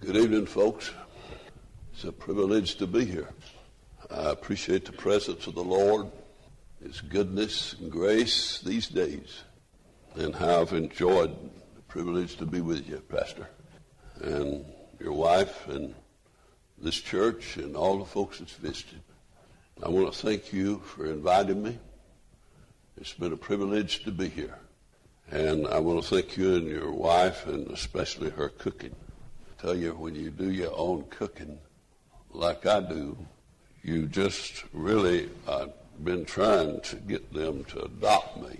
Good evening, folks. It's a privilege to be here. I appreciate the presence of the Lord, His goodness and grace these days, and how I've enjoyed the privilege to be with you, Pastor, and your wife, and this church, and all the folks that's visited. I want to thank you for inviting me. It's been a privilege to be here. And I want to thank you and your wife, and especially her cooking. Tell you, when you do your own cooking, like I do, you just really, I've been trying to get them to adopt me.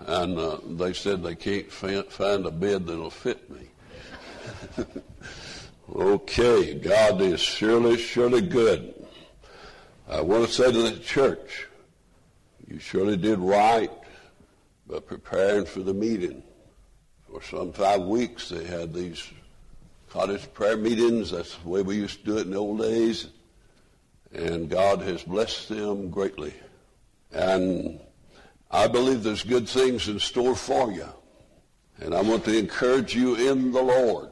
And uh, they said they can't find a bed that'll fit me. okay, God is surely, surely good. I want to say to the church, you surely did right by preparing for the meeting. For some five weeks, they had these cottage prayer meetings. That's the way we used to do it in the old days. And God has blessed them greatly. And I believe there's good things in store for you. And I want to encourage you in the Lord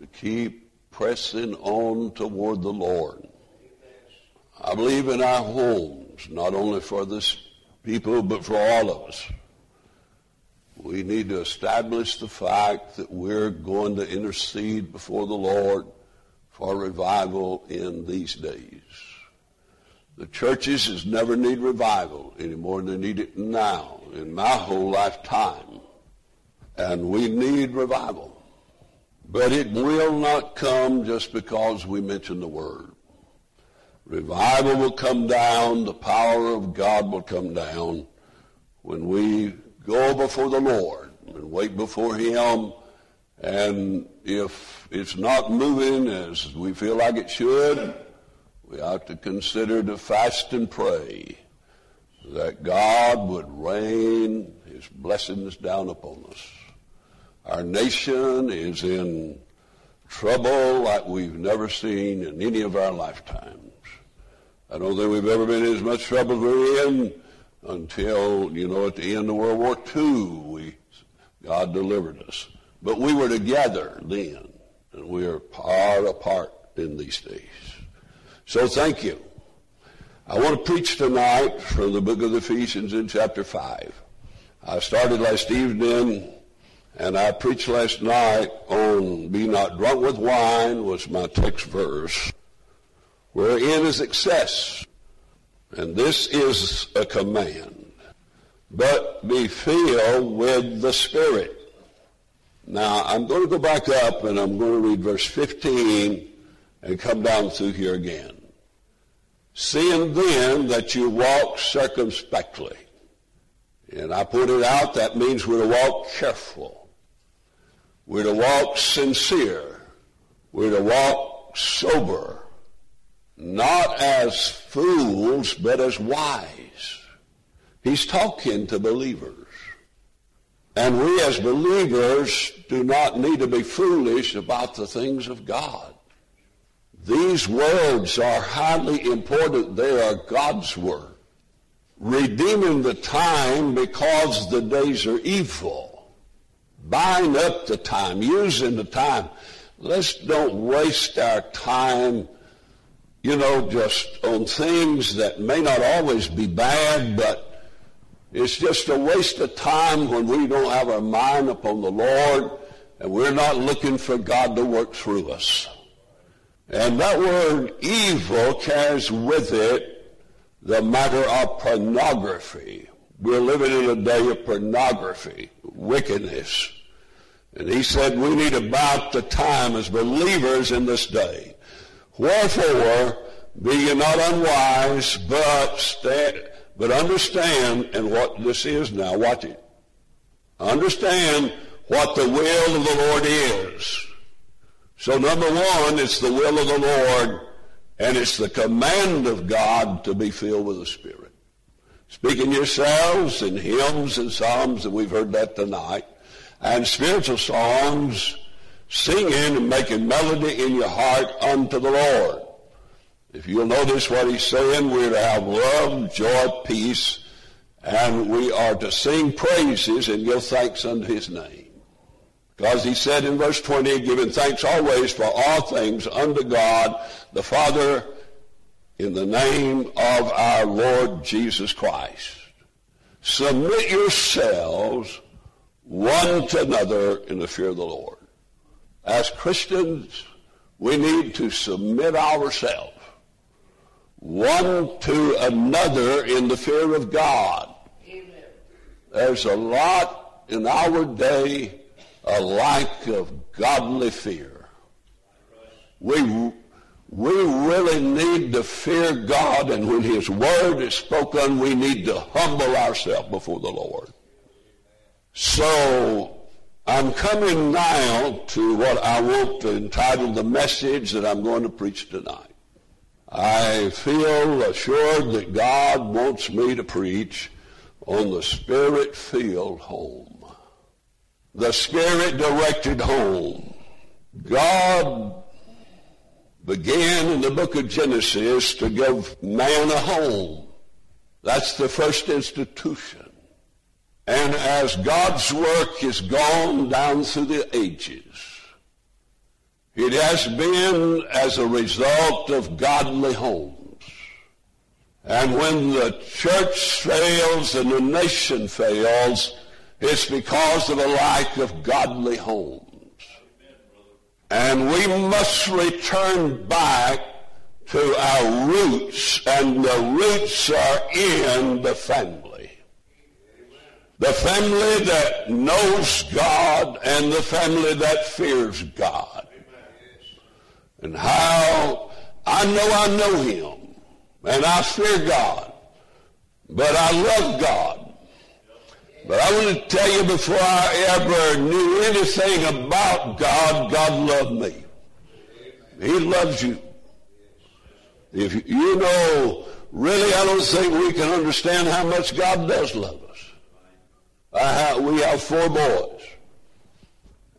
to keep pressing on toward the Lord. I believe in our homes, not only for this people, but for all of us. We need to establish the fact that we're going to intercede before the Lord for revival in these days. The churches has never need revival any more than they need it now in my whole lifetime. And we need revival. But it will not come just because we mention the word. Revival will come down, the power of God will come down when we go before the Lord and wait before Him. And if it's not moving as we feel like it should, we ought to consider to fast and pray that God would rain His blessings down upon us. Our nation is in trouble like we've never seen in any of our lifetimes. I don't think we've ever been in as much trouble as we're in until, you know, at the end of World War II, we, God delivered us. But we were together then, and we are far apart in these days. So thank you. I want to preach tonight from the book of Ephesians in chapter 5. I started last evening and I preached last night on be not drunk with wine was my text verse wherein is excess. And this is a command. But be filled with the Spirit. Now, I'm going to go back up and I'm going to read verse 15 and come down through here again. Seeing then that you walk circumspectly. And I put it out, that means we're to walk careful. We're to walk sincere. We're to walk sober not as fools, but as wise. He's talking to believers. And we as believers do not need to be foolish about the things of God. These words are highly important. They are God's word. Redeeming the time because the days are evil. Buying up the time, using the time. Let's don't waste our time you know, just on things that may not always be bad, but it's just a waste of time when we don't have our mind upon the Lord and we're not looking for God to work through us. And that word evil carries with it the matter of pornography. We're living in a day of pornography, wickedness. And he said we need about the time as believers in this day Wherefore, be ye not unwise, but stand, but understand, and what this is now, watch it. Understand what the will of the Lord is. So number one, it's the will of the Lord, and it's the command of God to be filled with the Spirit. Speaking yourselves in hymns and psalms, and we've heard that tonight, and spiritual songs, singing and making melody in your heart unto the Lord. If you'll notice what he's saying, we're to have love, joy, peace, and we are to sing praises and give thanks unto his name. Because he said in verse 20, giving thanks always for all things unto God the Father in the name of our Lord Jesus Christ. Submit yourselves one to another in the fear of the Lord. As Christians, we need to submit ourselves one to another in the fear of God. Amen. There's a lot in our day, a lack of godly fear. We we really need to fear God, and when His Word is spoken, we need to humble ourselves before the Lord. So, I'm coming now to what I want to entitle the message that I'm going to preach tonight. I feel assured that God wants me to preach on the Spirit-filled home. The Spirit-directed home. God began in the book of Genesis to give man a home. That's the first institution. And as God's work has gone down through the ages, it has been as a result of godly homes. And when the church fails and the nation fails, it's because of a lack of godly homes. And we must return back to our roots, and the roots are in the family. The family that knows God and the family that fears God. And how I know I know Him, and I fear God, but I love God. But I want to tell you before I ever knew anything about God, God loved me. He loves you. If you know, really, I don't think we can understand how much God does love us. Have, we have four boys.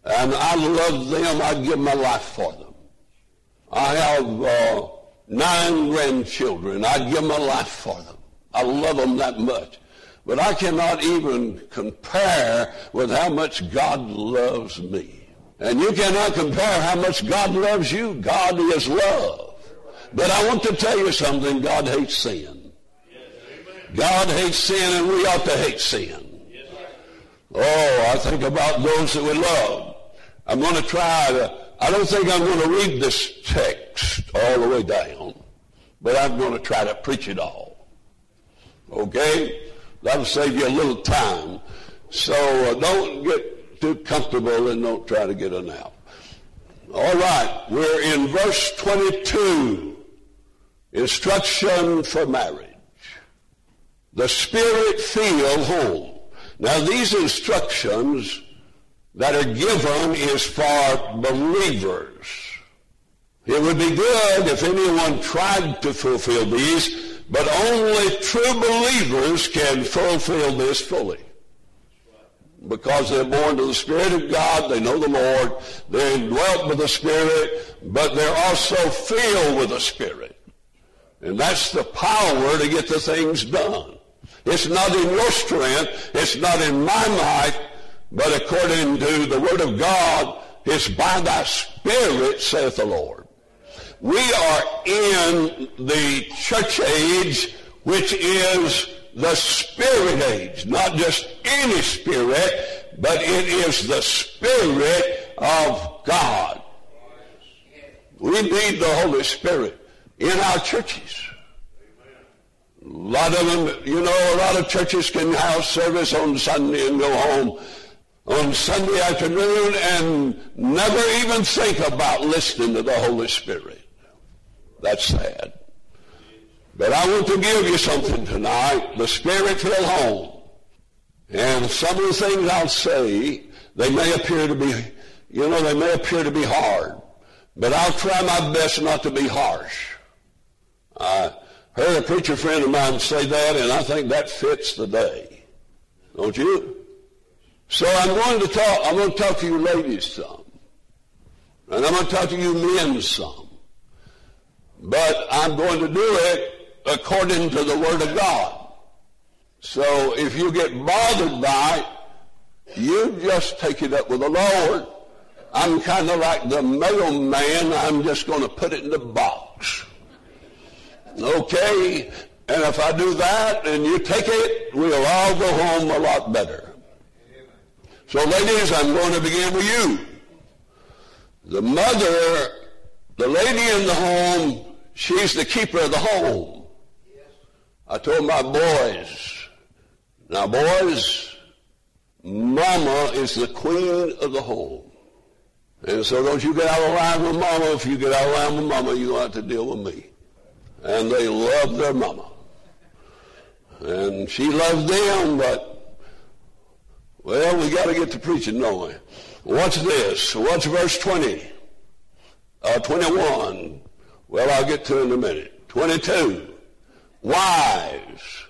And I love them. I give my life for them. I have uh, nine grandchildren. I give my life for them. I love them that much. But I cannot even compare with how much God loves me. And you cannot compare how much God loves you. God is love. But I want to tell you something. God hates sin. God hates sin and we ought to hate sin. Oh, I think about those that we love. I'm going to try to, I don't think I'm going to read this text all the way down, but I'm going to try to preach it all. Okay? That'll save you a little time. So uh, don't get too comfortable and don't try to get a nap. All right, we're in verse 22. Instruction for marriage. The spirit-filled home. Now these instructions that are given is for believers. It would be good if anyone tried to fulfill these but only true believers can fulfill this fully. Because they're born to the Spirit of God, they know the Lord, they're indwelt with the Spirit, but they're also filled with the Spirit. And that's the power to get the things done. It's not in your strength, it's not in my might, but according to the Word of God, it's by thy Spirit, saith the Lord. We are in the church age, which is the spirit age, not just any spirit, but it is the spirit of God. We need the Holy Spirit in our churches. A lot of them, you know, a lot of churches can have service on Sunday and go home on Sunday afternoon and never even think about listening to the Holy Spirit. That's sad. But I want to give you something tonight, the spirit-filled home. And some of the things I'll say, they may appear to be, you know, they may appear to be hard. But I'll try my best not to be harsh. I heard a preacher friend of mine say that, and I think that fits the day. Don't you? So I'm going to talk, I'm going to talk to you ladies some. And I'm going to talk to you men some. But I'm going to do it according to the Word of God. So if you get bothered by it, You just take it up with the Lord. I'm kind of like the mailman. I'm just going to put it in the box. Okay? And if I do that and you take it, we'll all go home a lot better. So ladies, I'm going to begin with you. The mother, the lady in the home, she's the keeper of the home. I told my boys, now boys, mama is the queen of the home. And so don't you get out of line with mama. If you get out of line with mama, you have to deal with me. And they love their mama. And she loves them, but, well, we got to get to preaching, don't we? What's this? What's verse 20? Uh, 21. Well, I'll get to in a minute. 22. Wives,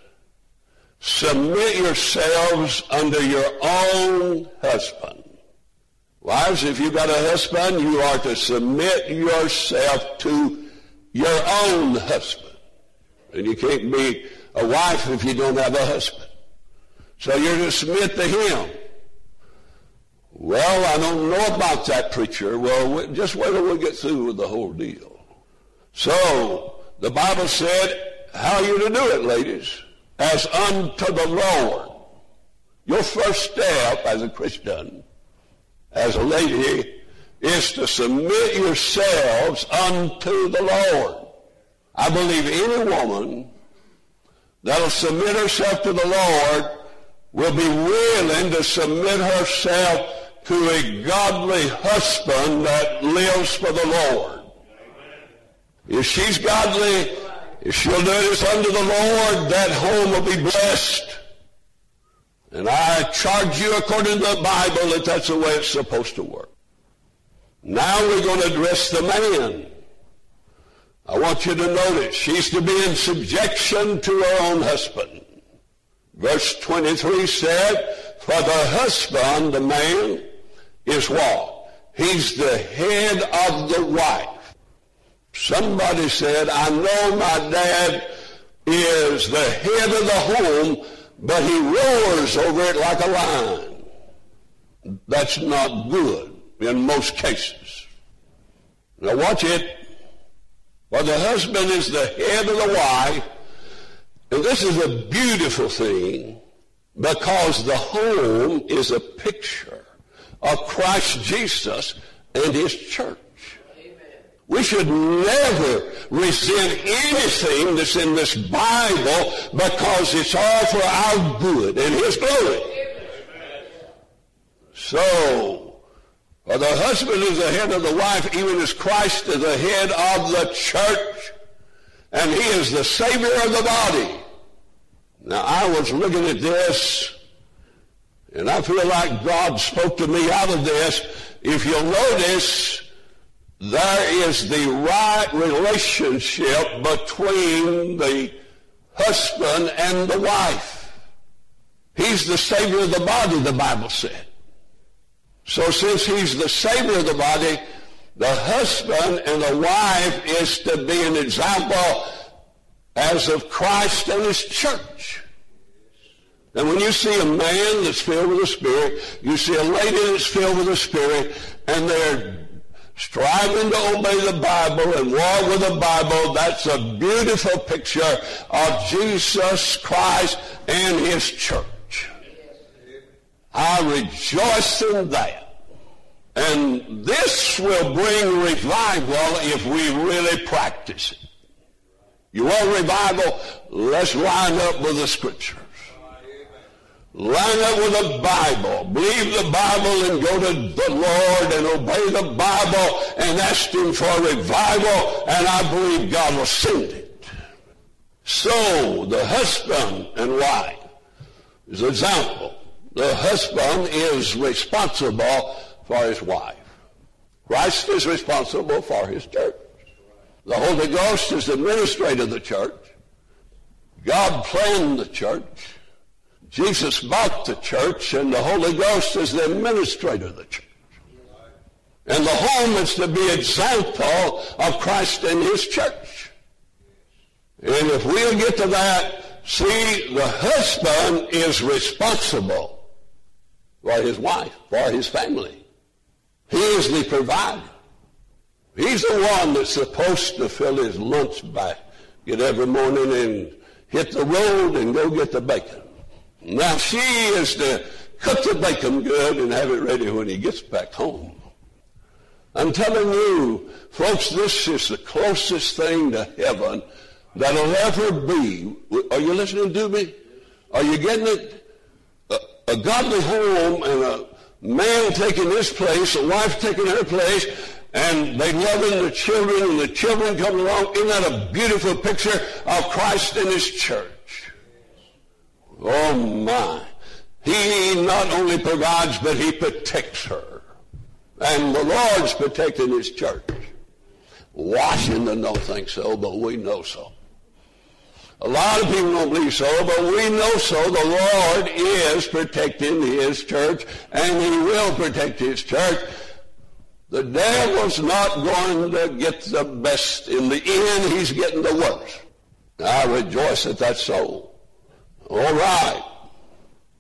submit yourselves under your own husband. Wives, if you've got a husband, you are to submit yourself to your own husband. And you can't be a wife if you don't have a husband. So you're to submit to him. Well, I don't know about that preacher. Well, just wait till we get through with the whole deal. So, the Bible said, how are you to do it, ladies? As unto the Lord. Your first step as a Christian, as a lady, is to submit yourselves unto the Lord. I believe any woman that'll submit herself to the Lord will be willing to submit herself to a godly husband that lives for the Lord. If she's godly, if she'll do this unto the Lord, that home will be blessed. And I charge you according to the Bible that that's the way it's supposed to work. Now we're going to address the man. I want you to notice she's to be in subjection to her own husband. Verse 23 said, For the husband, the man, is what? He's the head of the wife. Somebody said, I know my dad is the head of the home, but he roars over it like a lion. That's not good in most cases. Now watch it. Well, the husband is the head of the wife, and this is a beautiful thing because the home is a picture of Christ Jesus and his church. We should never resent anything that's in this Bible because it's all for our good and his glory. So, the husband is the head of the wife, even as Christ is the head of the church. And he is the Savior of the body. Now, I was looking at this, and I feel like God spoke to me out of this. If you'll notice, there is the right relationship between the husband and the wife. He's the Savior of the body, the Bible said. So since he's the savior of the body, the husband and the wife is to be an example as of Christ and his church. And when you see a man that's filled with the Spirit, you see a lady that's filled with the Spirit, and they're striving to obey the Bible and walk with the Bible, that's a beautiful picture of Jesus Christ and his church. I rejoice in that. And this will bring revival if we really practice it. You want revival? Let's line up with the scriptures. Line up with the Bible. Believe the Bible and go to the Lord and obey the Bible and ask Him for revival and I believe God will send it. So the husband and wife is an example the husband is responsible for his wife. Christ is responsible for his church. The Holy Ghost is the administrator of the church. God planned the church. Jesus bought the church, and the Holy Ghost is the administrator of the church. And the home is to be example of Christ and his church. And if we'll get to that, see, the husband is responsible for his wife, for his family. He is the provider. He's the one that's supposed to fill his lunch basket every morning and hit the road and go get the bacon. Now she is to cook the bacon good and have it ready when he gets back home. I'm telling you, folks, this is the closest thing to heaven that'll ever be. Are you listening to me? Are you getting it? A, godly home and a man taking his place, a wife taking her place, and they loving the children, and the children coming along. Isn't that a beautiful picture of Christ and his church? Oh my. He not only provides, but he protects her. And the Lord's protecting his church. Washington don't think so, but we know so. A lot of people don't believe so, but we know so. The Lord is protecting his church, and he will protect his church. The devil's not going to get the best. In the end, he's getting the worst. I rejoice at that that's so. All right.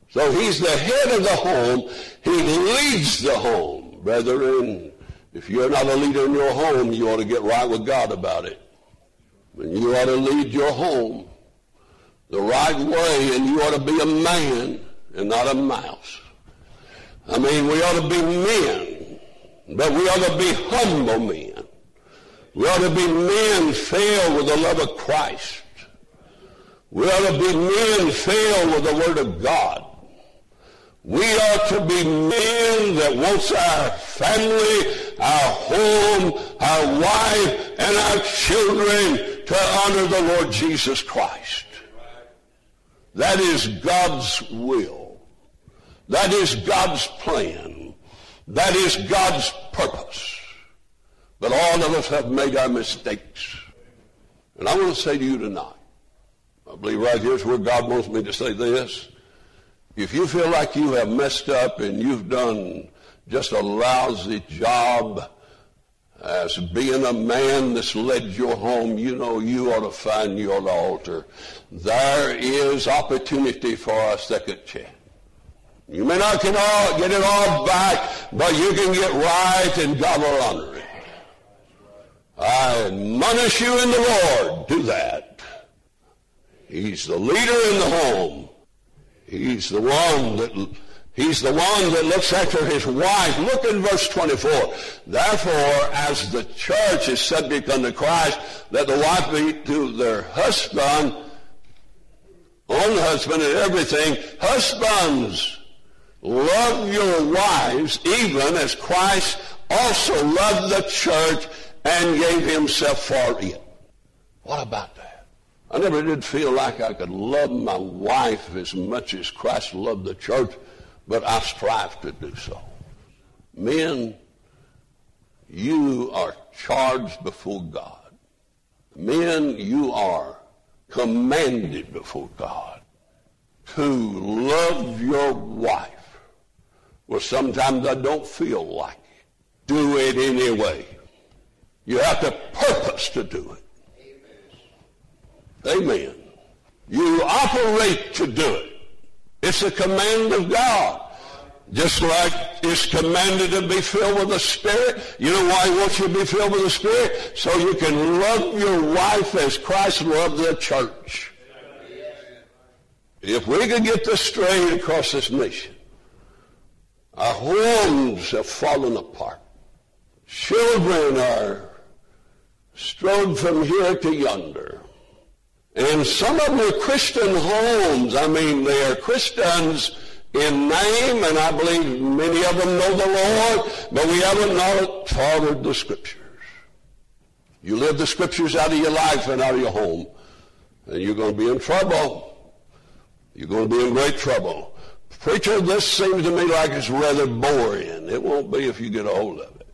So he's the head of the home. He leads the home. Brethren, if you're not a leader in your home, you ought to get right with God about it. And you ought to lead your home the right way, and you ought to be a man and not a mouse. I mean, we ought to be men, but we ought to be humble men. We ought to be men filled with the love of Christ. We ought to be men filled with the Word of God. We ought to be men that wants our family, our home, our wife, and our children to honor the Lord Jesus Christ. That is God's will. That is God's plan. That is God's purpose. But all of us have made our mistakes. And I want to say to you tonight, I believe right here is where God wants me to say this. If you feel like you have messed up and you've done just a lousy job as being a man that's led your home, you know you ought to find your altar. There is opportunity for a second chance. You may not get, all, get it all back, but you can get right and God will honor it. I admonish you in the Lord, do that. He's the leader in the home. He's the one that He's the one that looks after his wife. Look in verse 24. Therefore, as the church is subject unto Christ, let the wife be to their husband, own husband and everything. Husbands, love your wives even as Christ also loved the church and gave himself for it. What about that? I never did feel like I could love my wife as much as Christ loved the church but I strive to do so. Men, you are charged before God. Men, you are commanded before God to love your wife. Well, sometimes I don't feel like it. Do it anyway. You have to purpose to do it. Amen. You operate to do it. It's a command of God. Just like it's commanded to be filled with the Spirit. You know why he wants you to be filled with the Spirit? So you can love your wife as Christ loved the church. If we could get this straight across this nation, our homes have fallen apart. Children are strode from here to yonder. And some of are Christian homes. I mean, they are Christians in name, and I believe many of them know the Lord, but we haven't not followed the Scriptures. You live the Scriptures out of your life and out of your home, and you're going to be in trouble. You're going to be in great trouble. Preacher, this seems to me like it's rather boring. It won't be if you get a hold of it.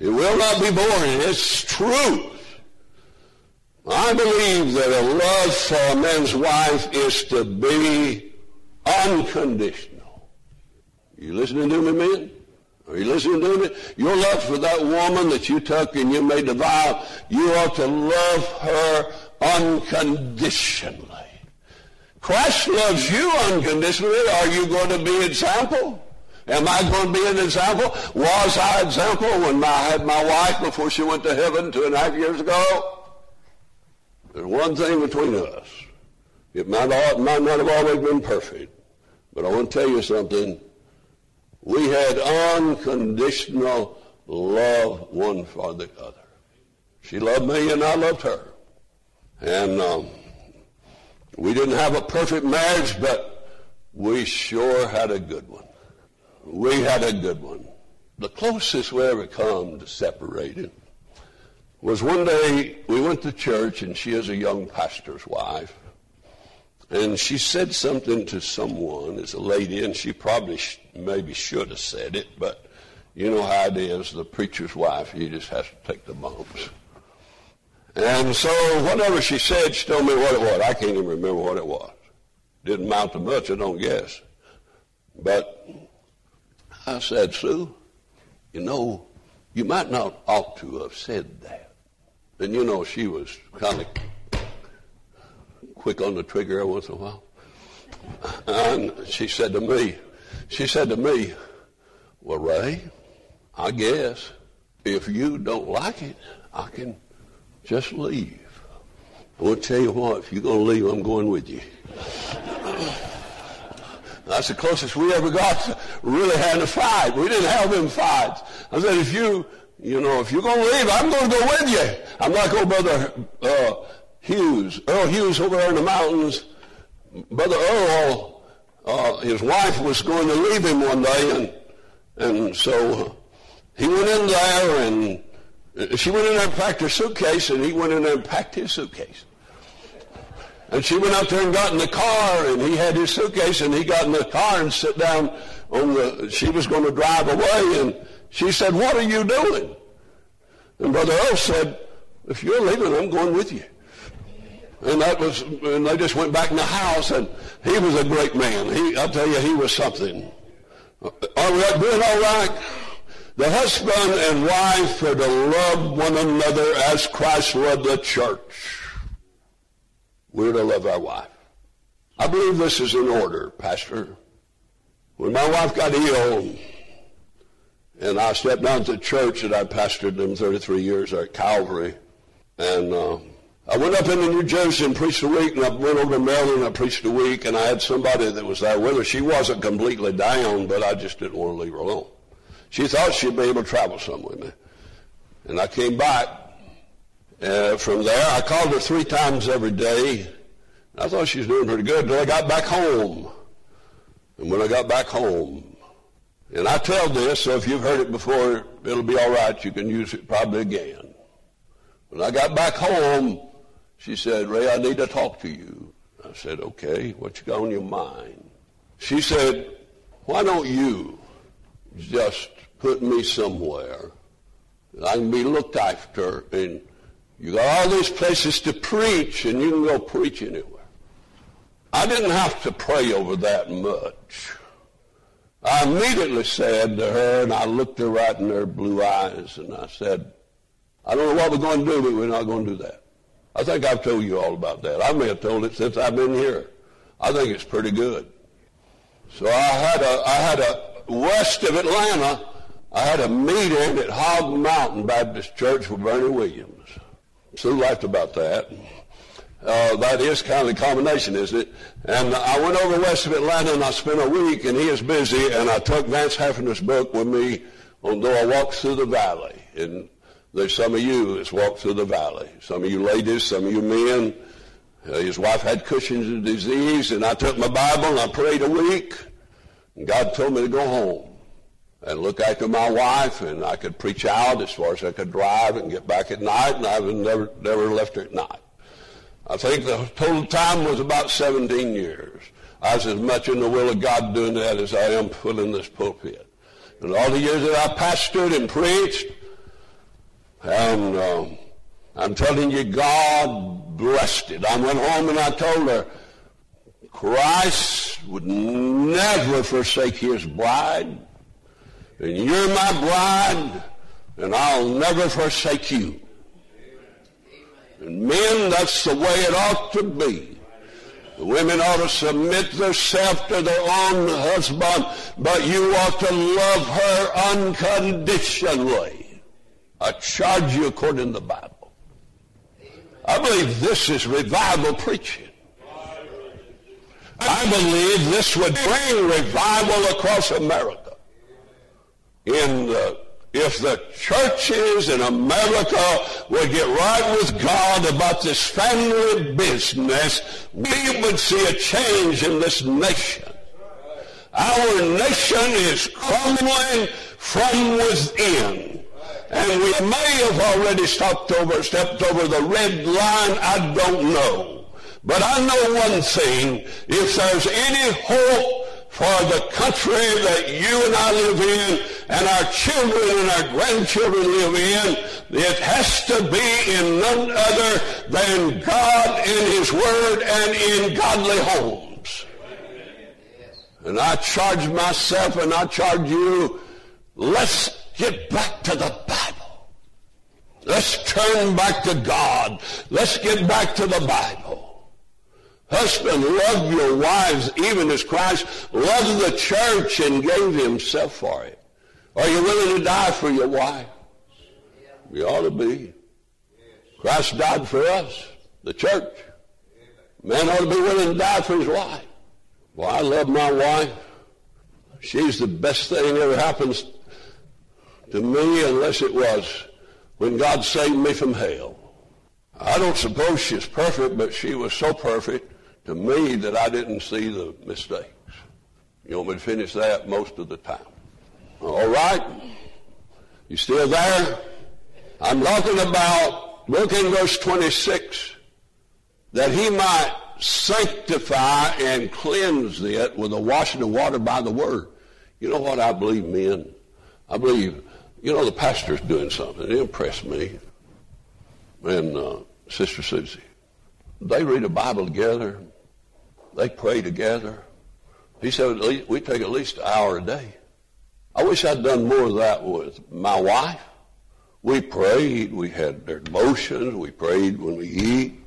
It will not be boring. It's truth. I believe that a love for a man's wife is to be unconditional. You listening to me, men? Are you listening to me? Your love for that woman that you took and you made the vow, you ought to love her unconditionally. Christ loves you unconditionally. Are you going to be an example? Am I going to be an example? Was I example when I had my wife before she went to heaven two and a half years ago? There's one thing between us. It might, all, might not have always been perfect, but I want to tell you something. We had unconditional love one for the other. She loved me and I loved her. And um, we didn't have a perfect marriage, but we sure had a good one. We had a good one. The closest we ever come to separating was one day we went to church and she is a young pastor's wife. And she said something to someone as a lady, and she probably sh- maybe should have said it, but you know how it is. The preacher's wife, he just has to take the bumps. And so whatever she said, she told me what it was. I can't even remember what it was. Didn't amount to much, I don't guess. But I said, Sue, you know, you might not ought to have said that. And you know, she was kind of quick on the trigger every once in a while. And she said to me, she said to me, well, Ray, I guess if you don't like it, I can just leave. To tell you what, if you're going to leave, I'm going with you. That's the closest we ever got to really having a fight. We didn't have them fights. I said, if you, you know, if you're going to leave, I'm going to go with you. I'm like old brother uh, Hughes, Earl Hughes over there in the mountains. Brother Earl, uh, his wife was going to leave him one day, and and so he went in there, and she went in there and packed her suitcase, and he went in there and packed his suitcase. And she went out there and got in the car, and he had his suitcase, and he got in the car and sat down on the, she was going to drive away, and she said, what are you doing? And Brother Earl said, if you're leaving, I'm going with you. And that was, and they just went back in the house, and he was a great man. He, I'll tell you, he was something. Are we doing all right? The husband and wife are to love one another as Christ loved the church. We're to love our wife. I believe this is in order, Pastor. When my wife got ill, and I stepped down to the church that I pastored them 33 years at Calvary, and uh, I went up into New Jersey and preached a week, and I went over to Maryland and I preached a week, and I had somebody that was there with her. She wasn't completely down, but I just didn't want to leave her alone. She thought she'd be able to travel some with me. And I came back, uh, from there, I called her three times every day. I thought she was doing pretty good until I got back home. And when I got back home, and I tell this, so if you've heard it before, it'll be all right. You can use it probably again. When I got back home, she said, Ray, I need to talk to you. I said, okay, what you got on your mind? She said, why don't you just put me somewhere and I can be looked after and you got all these places to preach, and you can go preach anywhere. I didn't have to pray over that much. I immediately said to her, and I looked her right in her blue eyes, and I said, I don't know what we're going to do, but we're not going to do that. I think I've told you all about that. I may have told it since I've been here. I think it's pretty good. So I had a, I had a, west of Atlanta, I had a meeting at Hog Mountain Baptist Church with Bernie Williams. Sue laughed about that. Uh, that is kind of the combination, isn't it? And I went over west of Atlanta and I spent a week and he is busy and I took Vance Havner's book with me on Though I Walk Through the Valley. And there's some of you that's walked through the valley. Some of you ladies, some of you men. Uh, his wife had Cushing's disease and I took my Bible and I prayed a week. And God told me to go home and look after my wife, and I could preach out as far as I could drive and get back at night, and I've never, never left her at night. I think the total time was about 17 years. I was as much in the will of God doing that as I am filling this pulpit. And all the years that I pastored and preached, and um, I'm telling you, God blessed it. I went home and I told her, Christ would never forsake his bride and you're my bride, and I'll never forsake you. And men, that's the way it ought to be. The women ought to submit themselves to their own husband, but you ought to love her unconditionally. I charge you according to the Bible. I believe this is revival preaching. I believe this would bring revival across America. In the if the churches in America would get right with God about this family business, we would see a change in this nation. Our nation is crumbling from within. And we may have already stepped over, stepped over the red line, I don't know. But I know one thing, if there's any hope for the country that you and I live in and our children and our grandchildren live in. It has to be in none other than God in His Word and in godly homes. And I charge myself and I charge you, let's get back to the Bible. Let's turn back to God. Let's get back to the Bible. Husband, love your wives even as Christ loved the church and gave himself for it. Are you willing to die for your wife? We ought to be. Christ died for us, the church. Man ought to be willing to die for his wife. Well, I love my wife. She's the best thing ever happens to me unless it was when God saved me from hell. I don't suppose she's perfect, but she was so perfect to me that I didn't see the mistakes. You want me to finish that most of the time? All right? You still there? I'm talking about, look in verse 26, that he might sanctify and cleanse it with the washing of water by the word. You know what I believe, men? I believe, you know, the pastor's doing something. It impressed me. And uh, Sister Susie. They read a Bible together. They pray together. He said we take at least an hour a day. I wish I'd done more of that with my wife. We prayed. We had their devotions. We prayed when we eat.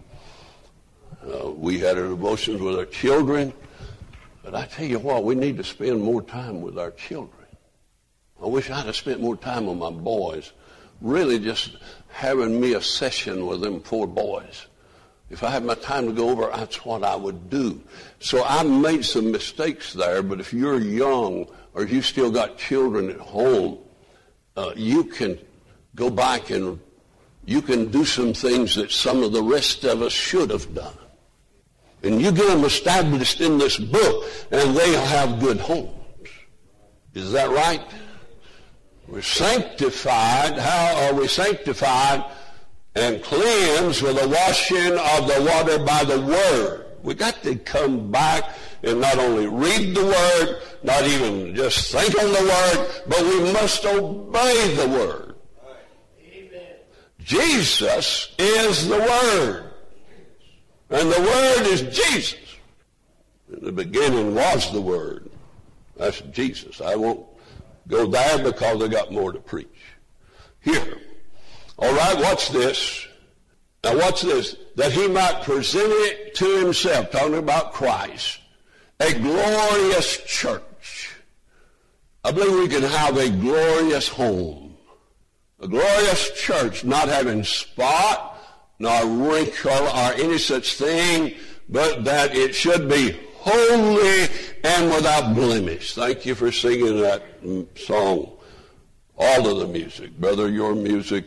Uh, we had our devotions with our children. But I tell you what, we need to spend more time with our children. I wish I'd have spent more time with my boys. Really just having me a session with them four boys. If I had my time to go over, that's what I would do. So I made some mistakes there, but if you're young or you still got children at home, uh, you can go back and you can do some things that some of the rest of us should have done. And you get them established in this book, and they'll have good homes. Is that right? We're sanctified. How are we sanctified? And cleanse with the washing of the water by the word. We got to come back and not only read the word, not even just think on the word, but we must obey the word. Amen. Jesus is the word. And the word is Jesus. In the beginning was the word. That's Jesus. I won't go there because I got more to preach. Here, all right, watch this. Now watch this. That he might present it to himself, talking about Christ, a glorious church. I believe we can have a glorious home. A glorious church, not having spot, nor wrinkle, or any such thing, but that it should be holy and without blemish. Thank you for singing that song. All of the music. Brother, your music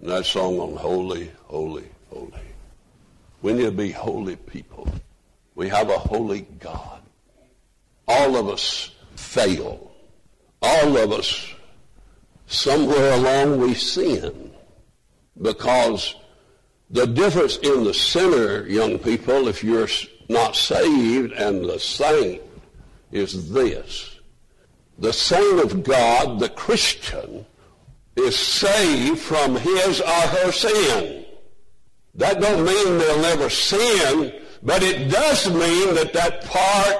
and that song on holy, holy, holy. We need to be holy people. We have a holy God. All of us fail. All of us, somewhere along we sin. Because the difference in the sinner, young people, if you're not saved, and the saint is this. The saint of God, the Christian, is saved from his or her sin. That don't mean they'll never sin, but it does mean that that part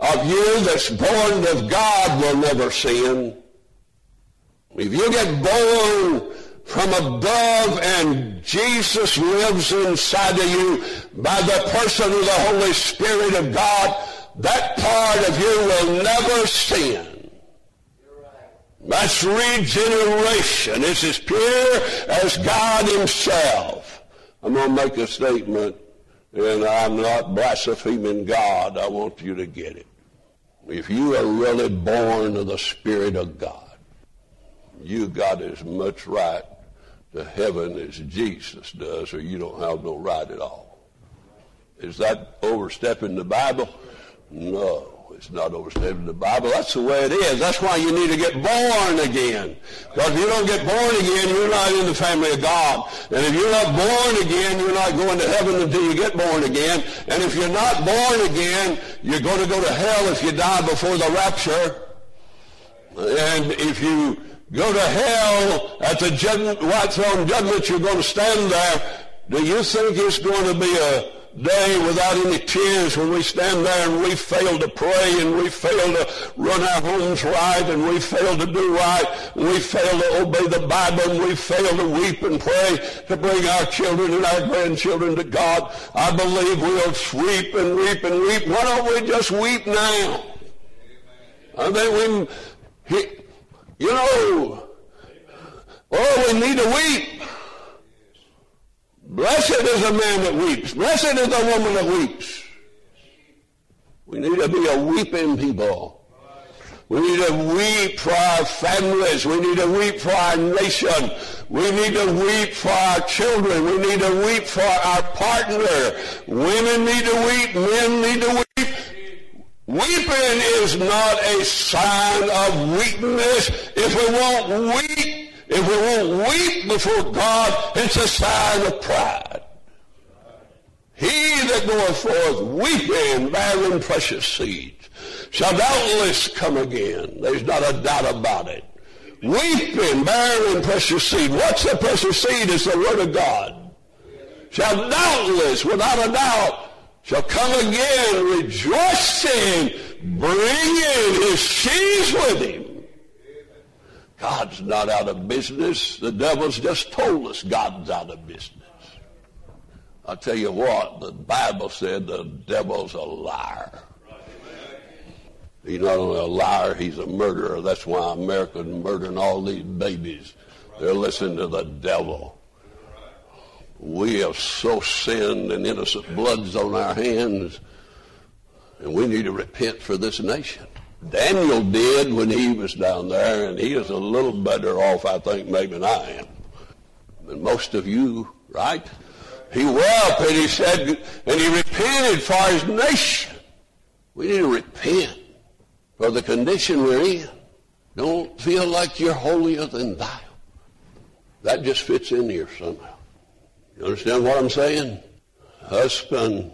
of you that's born of God will never sin. If you get born from above and Jesus lives inside of you by the person of the Holy Spirit of God, that part of you will never sin. That's regeneration. It's as pure as God himself. I'm going to make a statement, and I'm not blaspheming God. I want you to get it. If you are really born of the Spirit of God, you got as much right to heaven as Jesus does, or you don't have no right at all. Is that overstepping the Bible? No. It's not overstepping the Bible. That's the way it is. That's why you need to get born again. Because if you don't get born again, you're not in the family of God. And if you're not born again, you're not going to heaven until you get born again. And if you're not born again, you're going to go to hell if you die before the rapture. And if you go to hell at the white throne judgment, you're going to stand there. Do you think it's going to be a day without any tears when we stand there and we fail to pray and we fail to run our homes right and we fail to do right and we fail to obey the Bible and we fail to weep and pray to bring our children and our grandchildren to God. I believe we'll weep and weep and weep. Why don't we just weep now? I think we, you know, oh, we need to weep. Blessed is the man that weeps. Blessed is the woman that weeps. We need to be a weeping people. We need to weep for our families. We need to weep for our nation. We need to weep for our children. We need to weep for our partner. Women need to weep. Men need to weep. Weeping is not a sign of weakness. If we won't weep, if we won't weep before God, it's a sign of pride. He that goeth forth weeping, bearing precious seeds, shall doubtless come again. There's not a doubt about it. Weeping, bearing precious seed. What's the precious seed? It's the Word of God. Shall doubtless, without a doubt, shall come again rejoicing, bringing his sheaves with him. God's not out of business. The devil's just told us God's out of business. I tell you what, the Bible said the devil's a liar. He's not only a liar, he's a murderer. That's why America's murdering all these babies. They're listening to the devil. We have so sinned and innocent blood's on our hands, and we need to repent for this nation. Daniel did when he was down there, and he is a little better off, I think, maybe than I am. Than most of you, right? He wept and he said, and he repented for his nation. We need to repent for the condition we're in. Don't feel like you're holier than thou. That just fits in here somehow. You understand what I'm saying? Husband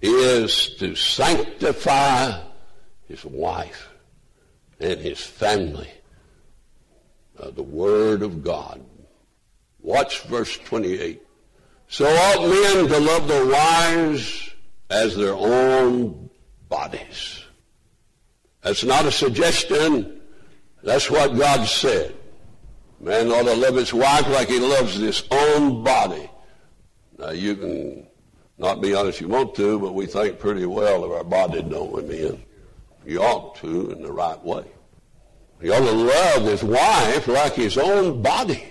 is to sanctify his wife, and his family. Uh, the Word of God. Watch verse 28. So ought men to love their wives as their own bodies. That's not a suggestion. That's what God said. Man ought to love his wife like he loves his own body. Now you can not be honest if you want to, but we think pretty well of our body, don't we, men? He ought to in the right way. He ought to love his wife like his own body.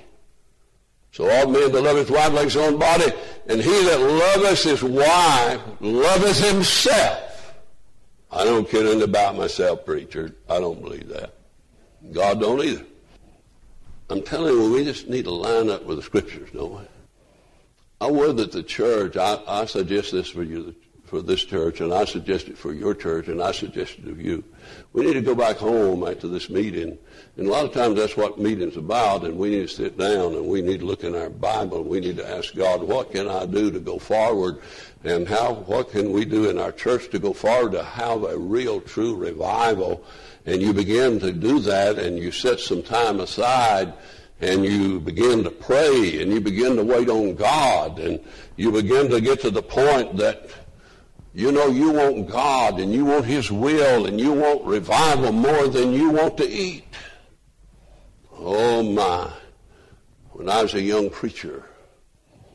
So all men to love his wife like his own body, and he that loveth his wife loveth himself. I don't care anything about myself, preacher. I don't believe that. God don't either. I'm telling you, we just need to line up with the scriptures, don't we? I would that the church, I, I suggest this for you, for this church, and I suggest it for your church, and I suggest it of you. We need to go back home after this meeting, and a lot of times that's what meeting's about, and we need to sit down and we need to look in our Bible, and we need to ask God, what can I do to go forward, and how, what can we do in our church to go forward to have a real, true revival, and you begin to do that, and you set some time aside, and you begin to pray, and you begin to wait on God, and you begin to get to the point that you know you want God and you want His will and you want revival more than you want to eat. Oh my. when I was a young preacher.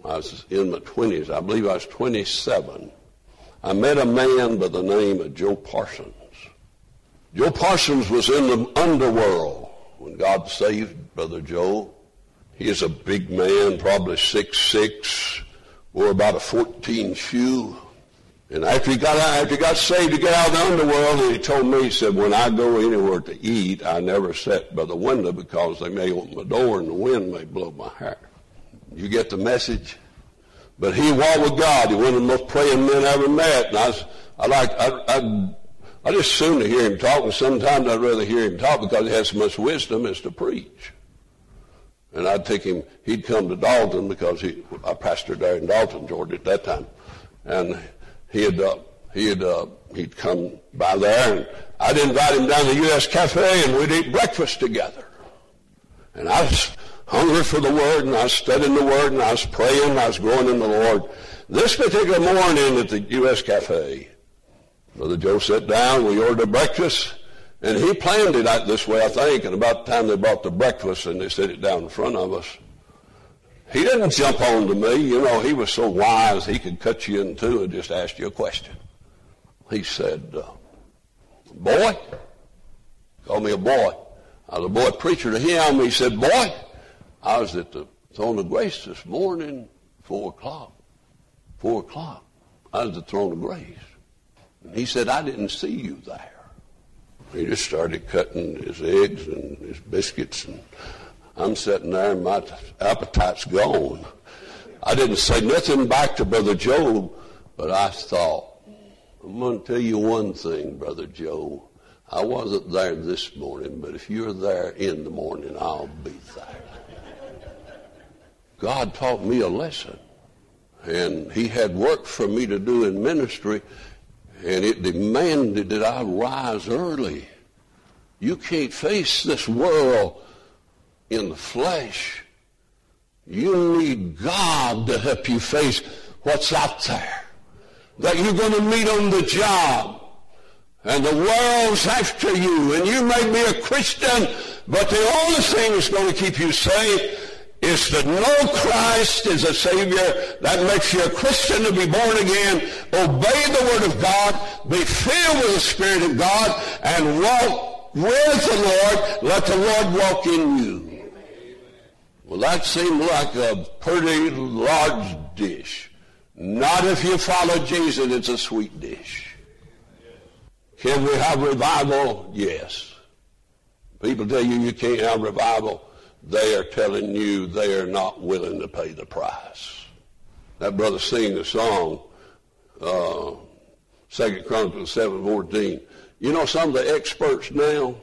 I was in my 20s. I believe I was 27. I met a man by the name of Joe Parsons. Joe Parsons was in the underworld when God saved Brother Joe. He is a big man, probably six six, wore about a 14 shoe. And after he got out, after he got saved to get out of the underworld, and he told me, he said, when I go anywhere to eat, I never sit by the window because they may open the door and the wind may blow my hair. You get the message? But he walked with God. He was one of the most praying men I ever met. And I, I like, I, I, I just soon to hear him talk, and sometimes I'd rather hear him talk because he has so much wisdom as to preach. And I'd take him, he'd come to Dalton because he, I pastored there in Dalton, Georgia at that time. And he had, uh, he had, uh, he'd come by there and I'd invite him down to the U.S. Cafe and we'd eat breakfast together. And I was hungry for the Word and I was studying the Word and I was praying and I was growing in the Lord. This particular morning at the U.S. Cafe, Brother Joe sat down, we ordered breakfast, and he planned it out this way, I think, and about the time they brought the breakfast and they set it down in front of us, he didn't jump on to me. You know, he was so wise he could cut you in two and just ask you a question. He said, uh, boy, called me a boy. I was a boy preacher to him. He said, boy, I was at the throne of grace this morning, four o'clock. Four o'clock. I was at the throne of grace. And he said, I didn't see you there. He just started cutting his eggs and his biscuits and I'm sitting there and my appetite's gone. I didn't say nothing back to Brother Joe, but I thought, I'm going to tell you one thing, Brother Joe. I wasn't there this morning, but if you're there in the morning, I'll be there. God taught me a lesson. And he had work for me to do in ministry, and it demanded that I rise early. You can't face this world in the flesh. You need God to help you face what's out there. That you're going to meet on the job. And the world's after you. And you may be a Christian, but the only thing that's going to keep you safe is to know Christ as a Savior. That makes you a Christian to be born again. Obey the Word of God. Be filled with the Spirit of God. And walk with the Lord. Let the Lord walk in you. Well, that seemed like a pretty large dish. Not if you follow Jesus, it's a sweet dish. Can we have revival? Yes. People tell you you can't have revival. They are telling you they are not willing to pay the price. That brother sing the song, uh, Second Chronicles seven fourteen. You know some of the experts now,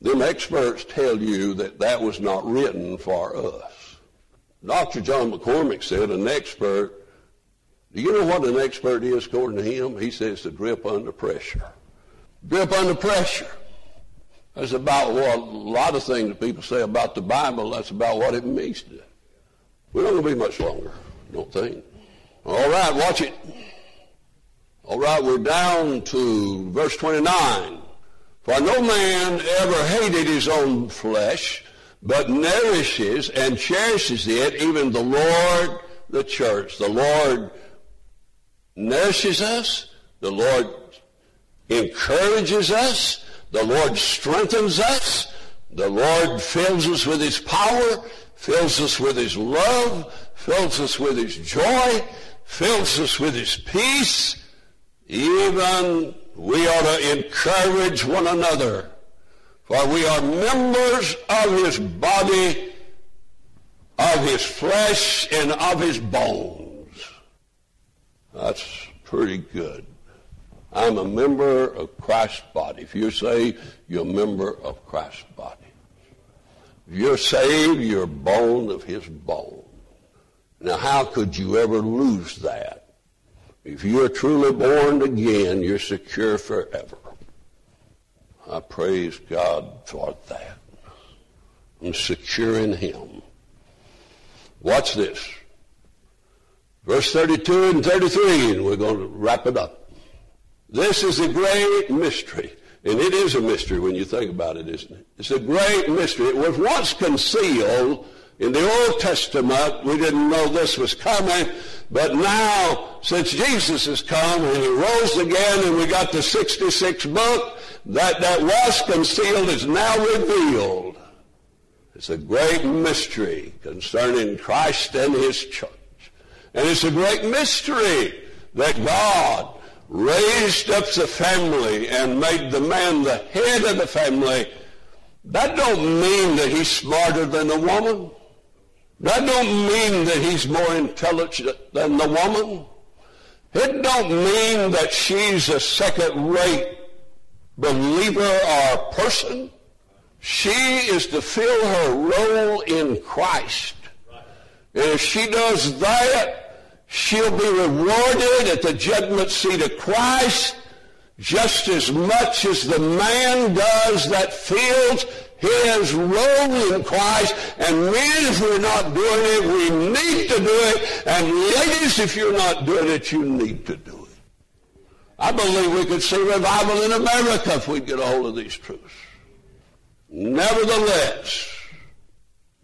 them experts tell you that that was not written for us. Dr. John McCormick said an expert, do you know what an expert is according to him? He says to grip under pressure. Grip under pressure. That's about what a lot of things that people say about the Bible, that's about what it means to. We're not going to be much longer, don't think. All right, watch it. All right, we're down to verse 29. For no man ever hated his own flesh, but nourishes and cherishes it, even the Lord, the church. The Lord nourishes us. The Lord encourages us. The Lord strengthens us. The Lord fills us with His power, fills us with His love, fills us with His joy, fills us with His peace, even we ought to encourage one another, for we are members of his body, of his flesh, and of his bones. That's pretty good. I'm a member of Christ's body. If you say you're a member of Christ's body, if you're saved, you're bone of his bone. Now, how could you ever lose that? If you're truly born again, you're secure forever. I praise God for that. I'm secure in Him. Watch this. Verse 32 and 33, and we're going to wrap it up. This is a great mystery. And it is a mystery when you think about it, isn't it? It's a great mystery. It was once concealed, In the Old Testament, we didn't know this was coming, but now, since Jesus has come and he rose again and we got the 66 book, that, that was concealed is now revealed. It's a great mystery concerning Christ and his church. And it's a great mystery that God raised up the family and made the man the head of the family. That don't mean that he's smarter than the woman. That don't mean that he's more intelligent than the woman. It don't mean that she's a second-rate believer or person. She is to fill her role in Christ. And if she does that, she'll be rewarded at the judgment seat of Christ just as much as the man does that fills his role in Christ. And men, if we're not doing it, we need to do it. And ladies, if you're not doing it, you need to do it. I believe we could see revival in America if we'd get a hold of these truths. Nevertheless,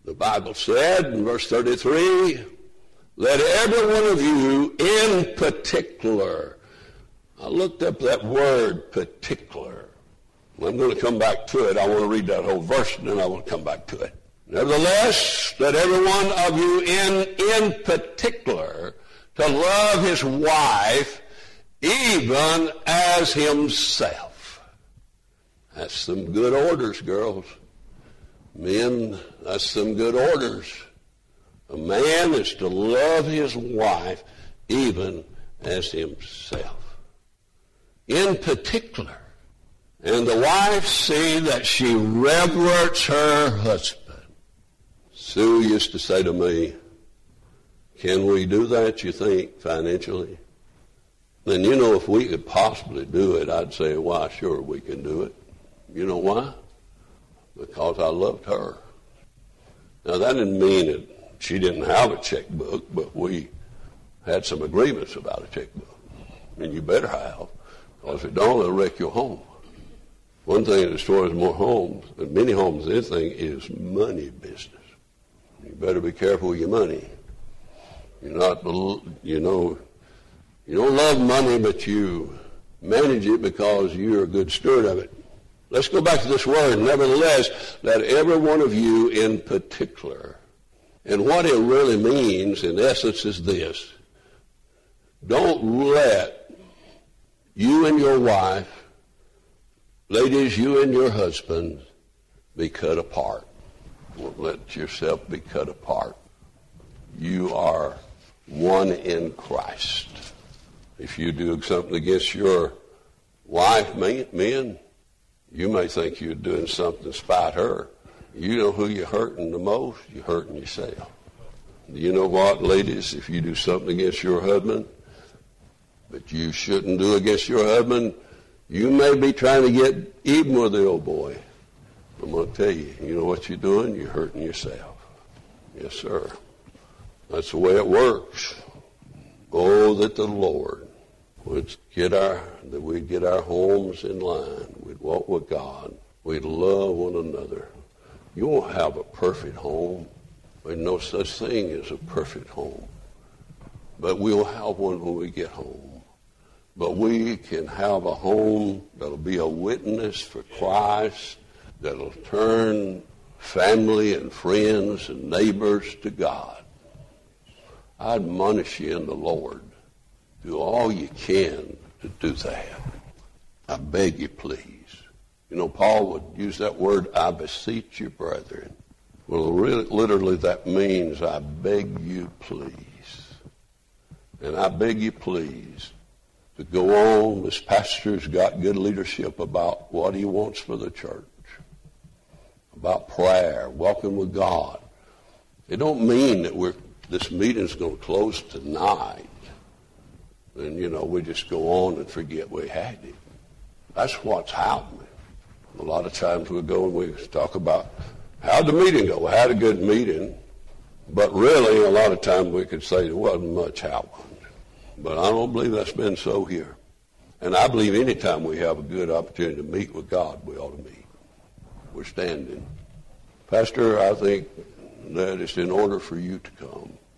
the Bible said in verse 33, let every one of you in particular, I looked up that word particular. I'm going to come back to it. I want to read that whole verse and then I will come back to it. Nevertheless, let every one of you in, in particular to love his wife even as himself. That's some good orders, girls. Men, that's some good orders. A man is to love his wife even as himself. In particular, and the wife see that she reverence her husband. Sue used to say to me, can we do that, you think, financially? Then you know if we could possibly do it, I'd say, why, sure, we can do it. You know why? because I loved her. Now, that didn't mean that she didn't have a checkbook, but we had some agreements about a checkbook. And you better have, because you don't, it'll wreck your home. One thing that destroys more homes, many homes, anything, is money business. You better be careful with your money. You're not, you know, you don't love money, but you manage it because you're a good steward of it. Let's go back to this word. Nevertheless, let every one of you in particular. And what it really means, in essence, is this. Don't let you and your wife, ladies, you and your husband, be cut apart. Don't let yourself be cut apart. You are one in Christ. If you do something against your wife, men, you may think you're doing something to spite her. You know who you're hurting the most? You're hurting yourself. You know what, ladies? If you do something against your husband that you shouldn't do against your husband, you may be trying to get even with the old boy. I'm going to tell you, you know what you're doing? You're hurting yourself. Yes, sir. That's the way it works. Oh, that the Lord would get our that we'd get our homes in line. We'd walk with God. We'd love one another. You won't have a perfect home. There's no such thing as a perfect home. But we'll have one when we get home. But we can have a home that'll be a witness for Christ, that'll turn family and friends and neighbors to God. I admonish you in the Lord do all you can to do that. I beg you, please. You know, Paul would use that word, I beseech you, brethren. Well, really, literally, that means I beg you, please. And I beg you, please, to go on. This pastor's got good leadership about what he wants for the church, about prayer, walking with God. It don't mean that we're, this meeting's going to close tonight and you know we just go on and forget we had it. That's what's happening. A lot of times we go and we talk about how'd the meeting go? We had a good meeting, but really a lot of times we could say there wasn't much happened. But I don't believe that's been so here. And I believe anytime we have a good opportunity to meet with God, we ought to meet. We're standing. Pastor, I think that it's in order for you to come.